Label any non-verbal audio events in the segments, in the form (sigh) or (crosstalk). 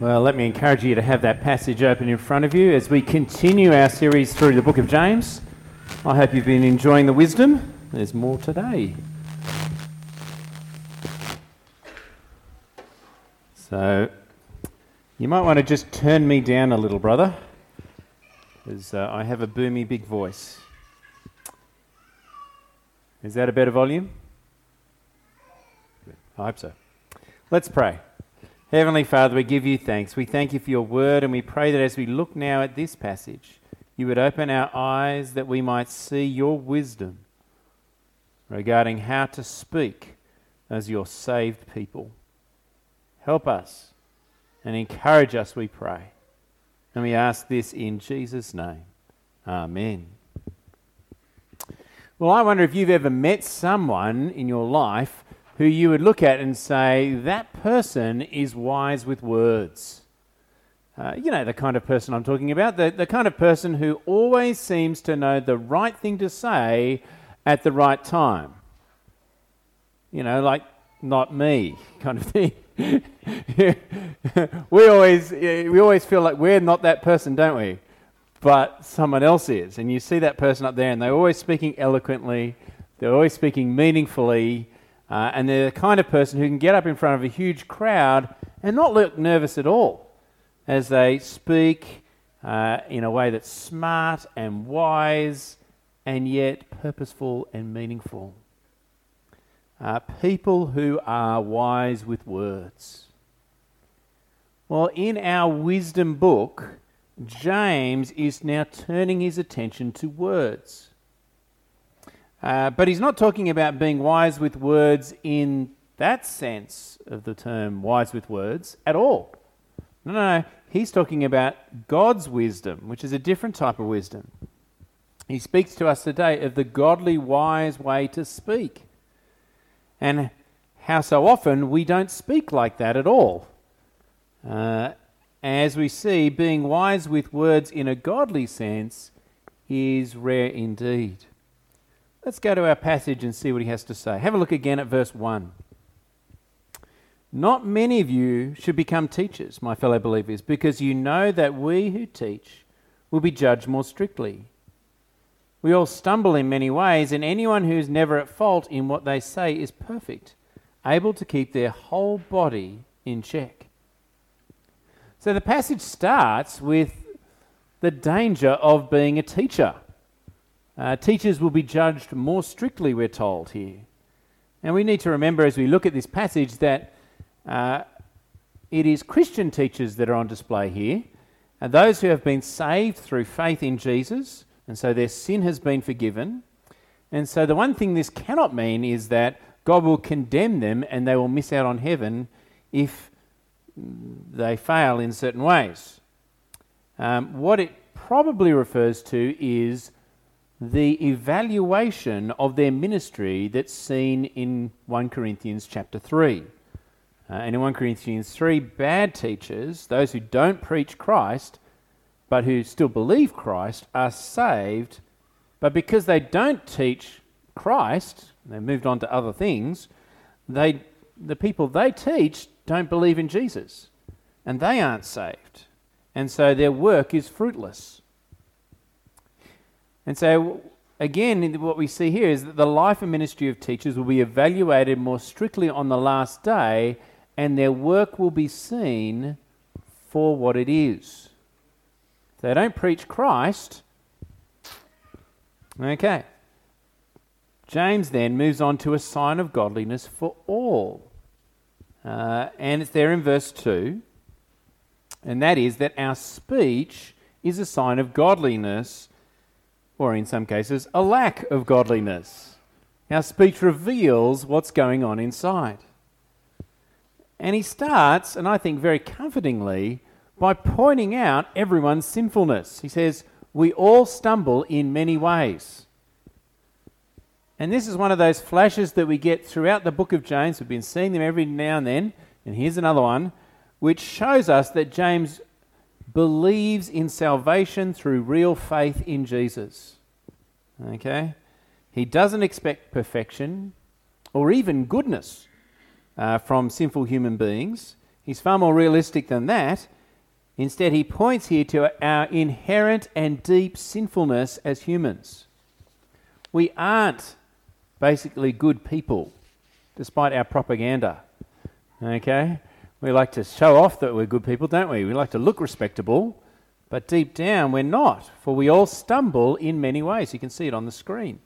Well, let me encourage you to have that passage open in front of you as we continue our series through the book of James. I hope you've been enjoying the wisdom. There's more today. So, you might want to just turn me down a little, brother, because uh, I have a boomy big voice. Is that a better volume? I hope so. Let's pray. Heavenly Father, we give you thanks. We thank you for your word, and we pray that as we look now at this passage, you would open our eyes that we might see your wisdom regarding how to speak as your saved people. Help us and encourage us, we pray. And we ask this in Jesus' name. Amen. Well, I wonder if you've ever met someone in your life who you would look at and say, that person is wise with words. Uh, you know the kind of person I'm talking about, the, the kind of person who always seems to know the right thing to say at the right time. You know, like not me (laughs) kind of thing. (laughs) we always we always feel like we're not that person, don't we? But someone else is, and you see that person up there, and they're always speaking eloquently, they're always speaking meaningfully, uh, and they're the kind of person who can get up in front of a huge crowd and not look nervous at all as they speak uh, in a way that's smart and wise and yet purposeful and meaningful. Uh, people who are wise with words. Well, in our wisdom book, James is now turning his attention to words. Uh, but he's not talking about being wise with words in that sense of the term wise with words at all. No, no, no. He's talking about God's wisdom, which is a different type of wisdom. He speaks to us today of the godly, wise way to speak. And how so often we don't speak like that at all. Uh, as we see, being wise with words in a godly sense is rare indeed. Let's go to our passage and see what he has to say. Have a look again at verse 1. Not many of you should become teachers, my fellow believers, because you know that we who teach will be judged more strictly. We all stumble in many ways, and anyone who is never at fault in what they say is perfect, able to keep their whole body in check. So the passage starts with the danger of being a teacher. Uh, teachers will be judged more strictly, we're told here. And we need to remember as we look at this passage that uh, it is Christian teachers that are on display here, and those who have been saved through faith in Jesus, and so their sin has been forgiven. And so the one thing this cannot mean is that God will condemn them and they will miss out on heaven if they fail in certain ways. Um, what it probably refers to is the evaluation of their ministry that's seen in 1 Corinthians chapter 3. Uh, and in 1 Corinthians 3, bad teachers, those who don't preach Christ but who still believe Christ, are saved, but because they don't teach Christ, they moved on to other things, they, the people they teach don't believe in Jesus, and they aren't saved. And so their work is fruitless. And so, again, what we see here is that the life and ministry of teachers will be evaluated more strictly on the last day, and their work will be seen for what it is. If they don't preach Christ, okay. James then moves on to a sign of godliness for all. Uh, and it's there in verse 2. And that is that our speech is a sign of godliness or in some cases, a lack of godliness. Our speech reveals what's going on inside. And he starts, and I think very comfortingly, by pointing out everyone's sinfulness. He says, We all stumble in many ways. And this is one of those flashes that we get throughout the book of James. We've been seeing them every now and then. And here's another one, which shows us that James believes in salvation through real faith in Jesus. Okay? He doesn't expect perfection or even goodness uh, from sinful human beings. He's far more realistic than that. Instead, he points here to our inherent and deep sinfulness as humans. We aren't basically good people, despite our propaganda. Okay? We like to show off that we're good people, don't we? We like to look respectable, but deep down we're not, for we all stumble in many ways. You can see it on the screen.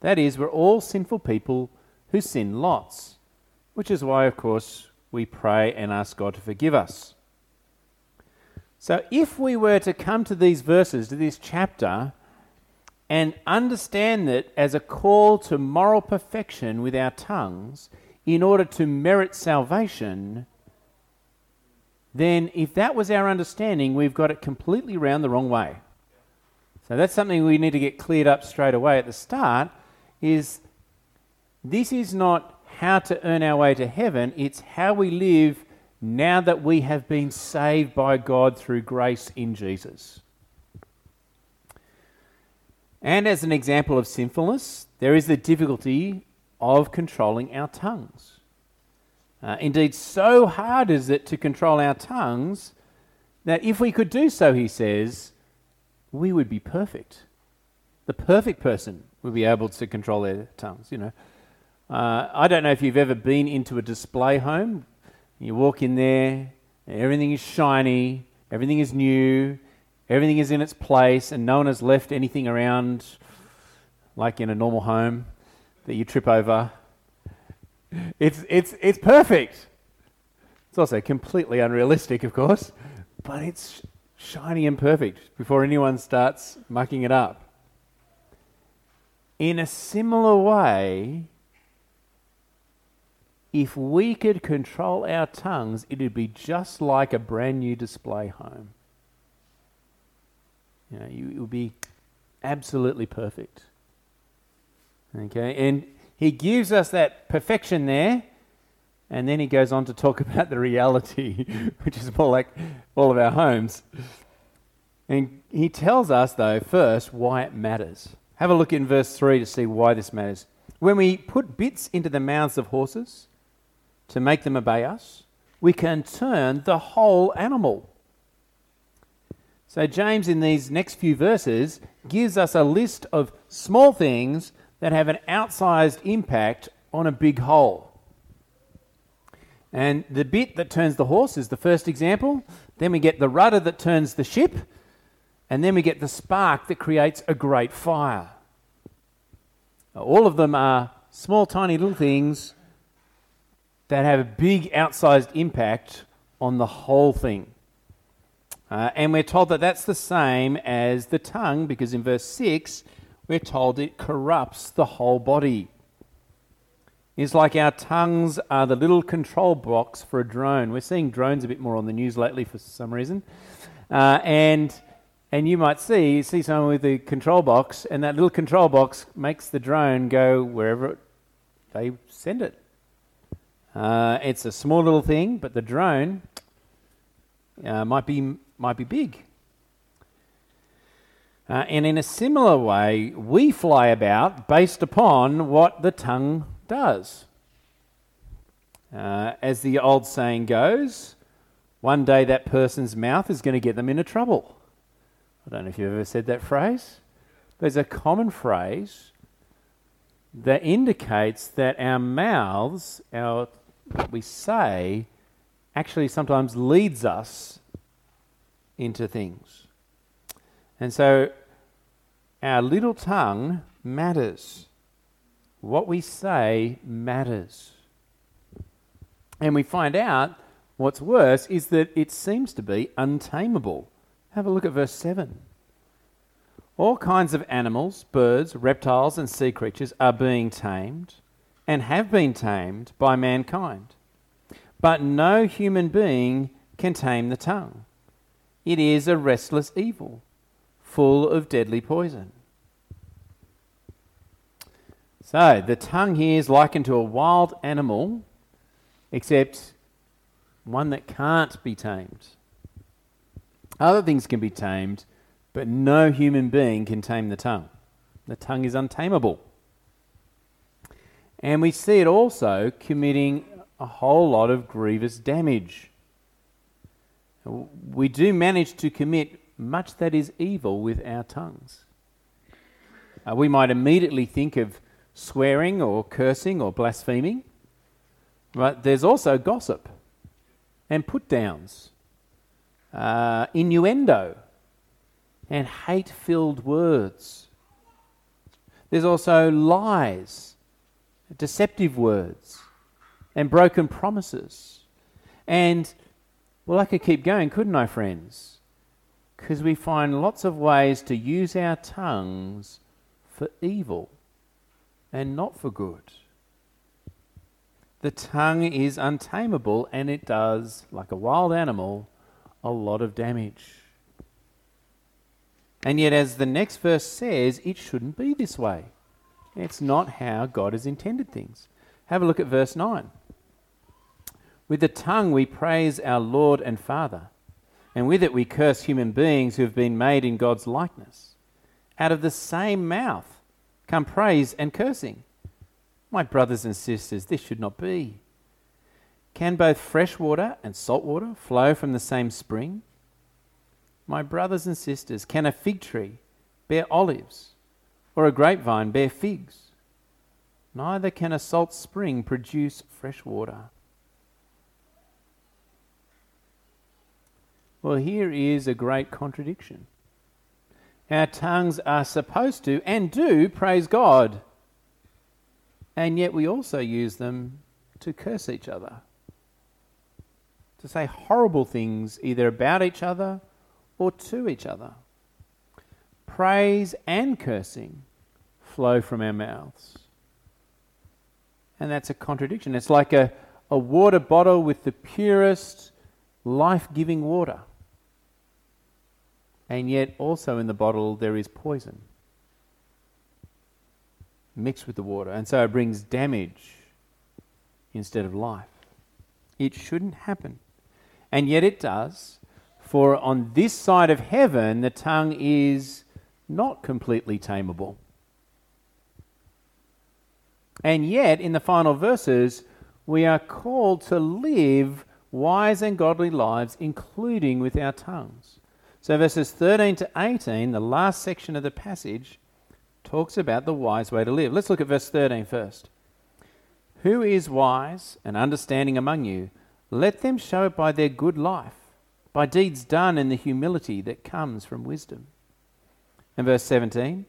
That is, we're all sinful people who sin lots, which is why, of course, we pray and ask God to forgive us. So, if we were to come to these verses, to this chapter, and understand that as a call to moral perfection with our tongues in order to merit salvation, then if that was our understanding, we've got it completely round the wrong way. So that's something we need to get cleared up straight away at the start is this is not how to earn our way to heaven, it's how we live now that we have been saved by God through grace in Jesus. And as an example of sinfulness, there is the difficulty of controlling our tongues. Uh, indeed, so hard is it to control our tongues that if we could do so, he says, we would be perfect. The perfect person would be able to control their tongues, you know. Uh, I don't know if you've ever been into a display home. You walk in there, everything is shiny, everything is new, everything is in its place, and no one has left anything around like in a normal home that you trip over. It's, it's, it's perfect. It's also completely unrealistic, of course, but it's shiny and perfect before anyone starts mucking it up. In a similar way, if we could control our tongues, it would be just like a brand new display home. You know, you, it would be absolutely perfect. Okay, and he gives us that perfection there, and then he goes on to talk (laughs) about the reality, which is more like all of our homes. And he tells us, though, first why it matters. Have a look in verse 3 to see why this matters. When we put bits into the mouths of horses to make them obey us, we can turn the whole animal. So, James, in these next few verses, gives us a list of small things that have an outsized impact on a big whole. And the bit that turns the horse is the first example. Then we get the rudder that turns the ship. And then we get the spark that creates a great fire. All of them are small, tiny little things that have a big outsized impact on the whole thing. Uh, and we're told that that's the same as the tongue, because in verse 6, we're told it corrupts the whole body. It's like our tongues are the little control box for a drone. We're seeing drones a bit more on the news lately for some reason. Uh, and, and you might see, see someone with the control box, and that little control box makes the drone go wherever they send it. Uh, it's a small little thing, but the drone uh, might be might be big. Uh, and in a similar way, we fly about based upon what the tongue does. Uh, as the old saying goes, one day that person's mouth is going to get them into trouble. I don't know if you've ever said that phrase. There's a common phrase that indicates that our mouths, our what we say actually sometimes leads us into things. And so our little tongue matters. What we say matters. And we find out what's worse is that it seems to be untamable. Have a look at verse 7. All kinds of animals, birds, reptiles, and sea creatures are being tamed and have been tamed by mankind. But no human being can tame the tongue. It is a restless evil, full of deadly poison. So, the tongue here is likened to a wild animal, except one that can't be tamed. Other things can be tamed, but no human being can tame the tongue. The tongue is untamable. And we see it also committing a whole lot of grievous damage. We do manage to commit much that is evil with our tongues. Uh, we might immediately think of swearing or cursing or blaspheming, but there's also gossip and put downs, uh, innuendo, and hate filled words. There's also lies, deceptive words, and broken promises. And, well, I could keep going, couldn't I, friends? Because we find lots of ways to use our tongues for evil and not for good. The tongue is untamable and it does, like a wild animal, a lot of damage. And yet, as the next verse says, it shouldn't be this way. It's not how God has intended things. Have a look at verse 9. With the tongue we praise our Lord and Father, and with it we curse human beings who have been made in God's likeness. Out of the same mouth come praise and cursing. My brothers and sisters, this should not be. Can both fresh water and salt water flow from the same spring? My brothers and sisters, can a fig tree bear olives, or a grapevine bear figs? Neither can a salt spring produce fresh water. Well, here is a great contradiction. Our tongues are supposed to and do praise God, and yet we also use them to curse each other, to say horrible things either about each other or to each other. Praise and cursing flow from our mouths. And that's a contradiction. It's like a, a water bottle with the purest, life giving water. And yet, also in the bottle, there is poison mixed with the water. And so it brings damage instead of life. It shouldn't happen. And yet it does. For on this side of heaven, the tongue is not completely tameable. And yet, in the final verses, we are called to live wise and godly lives, including with our tongues. So, verses 13 to 18, the last section of the passage, talks about the wise way to live. Let's look at verse 13 first. Who is wise and understanding among you? Let them show it by their good life by deeds done in the humility that comes from wisdom. And verse 17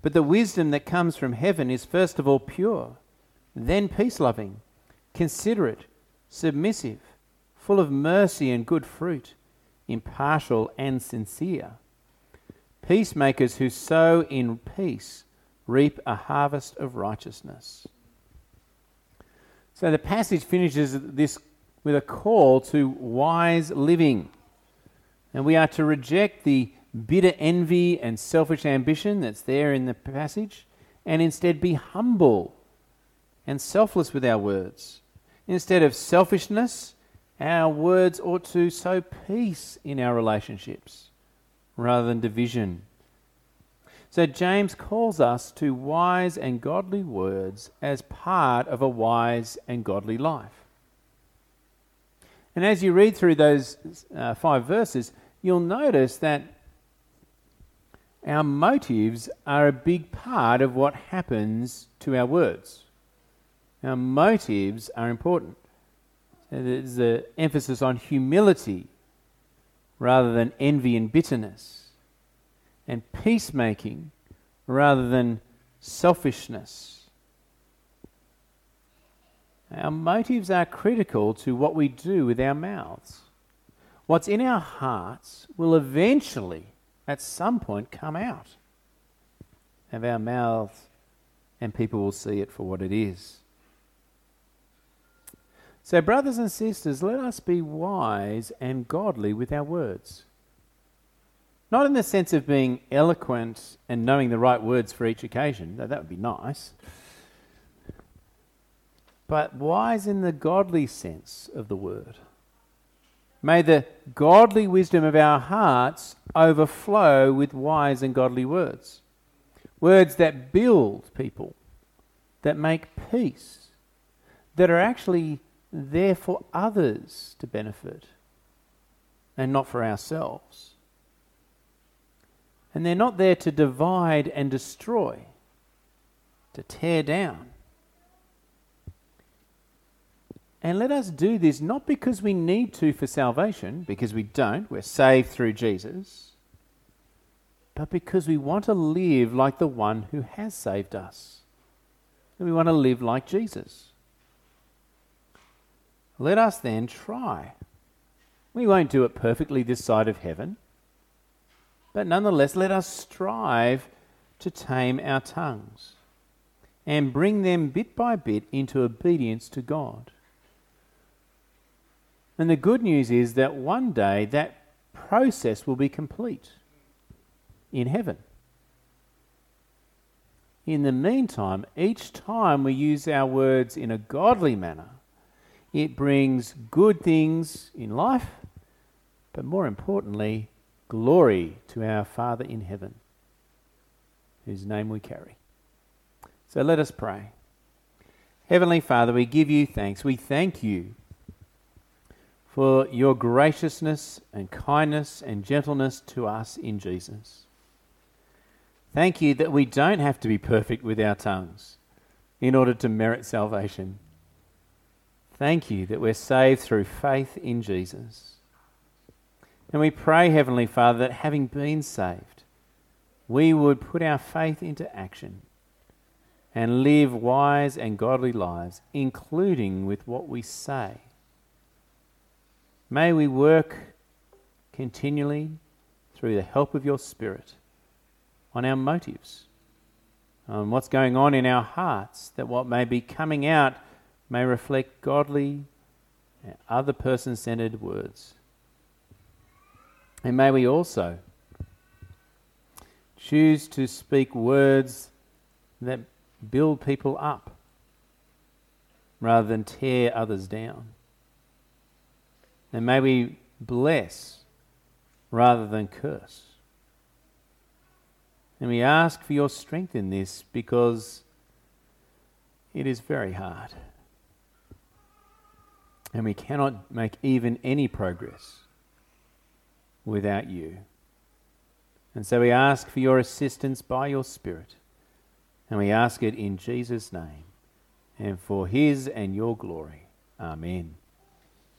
But the wisdom that comes from heaven is first of all pure, then peace loving, considerate, submissive, full of mercy and good fruit, impartial and sincere. Peacemakers who sow in peace reap a harvest of righteousness. So the passage finishes this with a call to wise living. And we are to reject the bitter envy and selfish ambition that's there in the passage and instead be humble and selfless with our words. Instead of selfishness, our words ought to sow peace in our relationships rather than division. So, James calls us to wise and godly words as part of a wise and godly life. And as you read through those uh, five verses, you'll notice that our motives are a big part of what happens to our words. Our motives are important. There's an emphasis on humility rather than envy and bitterness, and peacemaking rather than selfishness. Our motives are critical to what we do with our mouths. What's in our hearts will eventually, at some point, come out of our mouths, and people will see it for what it is. So, brothers and sisters, let us be wise and godly with our words. Not in the sense of being eloquent and knowing the right words for each occasion, though that would be nice but wise in the godly sense of the word. May the godly wisdom of our hearts overflow with wise and godly words. Words that build people, that make peace, that are actually there for others to benefit and not for ourselves. And they're not there to divide and destroy, to tear down. And let us do this not because we need to for salvation, because we don't, we're saved through Jesus, but because we want to live like the one who has saved us. And we want to live like Jesus. Let us then try. We won't do it perfectly this side of heaven, but nonetheless, let us strive to tame our tongues and bring them bit by bit into obedience to God. And the good news is that one day that process will be complete in heaven. In the meantime, each time we use our words in a godly manner, it brings good things in life, but more importantly, glory to our Father in heaven, whose name we carry. So let us pray. Heavenly Father, we give you thanks. We thank you for your graciousness and kindness and gentleness to us in Jesus. Thank you that we don't have to be perfect with our tongues in order to merit salvation. Thank you that we're saved through faith in Jesus. And we pray, Heavenly Father, that having been saved, we would put our faith into action and live wise and godly lives, including with what we say. May we work continually through the help of your Spirit on our motives, on what's going on in our hearts, that what may be coming out may reflect godly, other person centered words. And may we also choose to speak words that build people up rather than tear others down. And may we bless rather than curse. And we ask for your strength in this because it is very hard. And we cannot make even any progress without you. And so we ask for your assistance by your Spirit. And we ask it in Jesus' name and for his and your glory. Amen.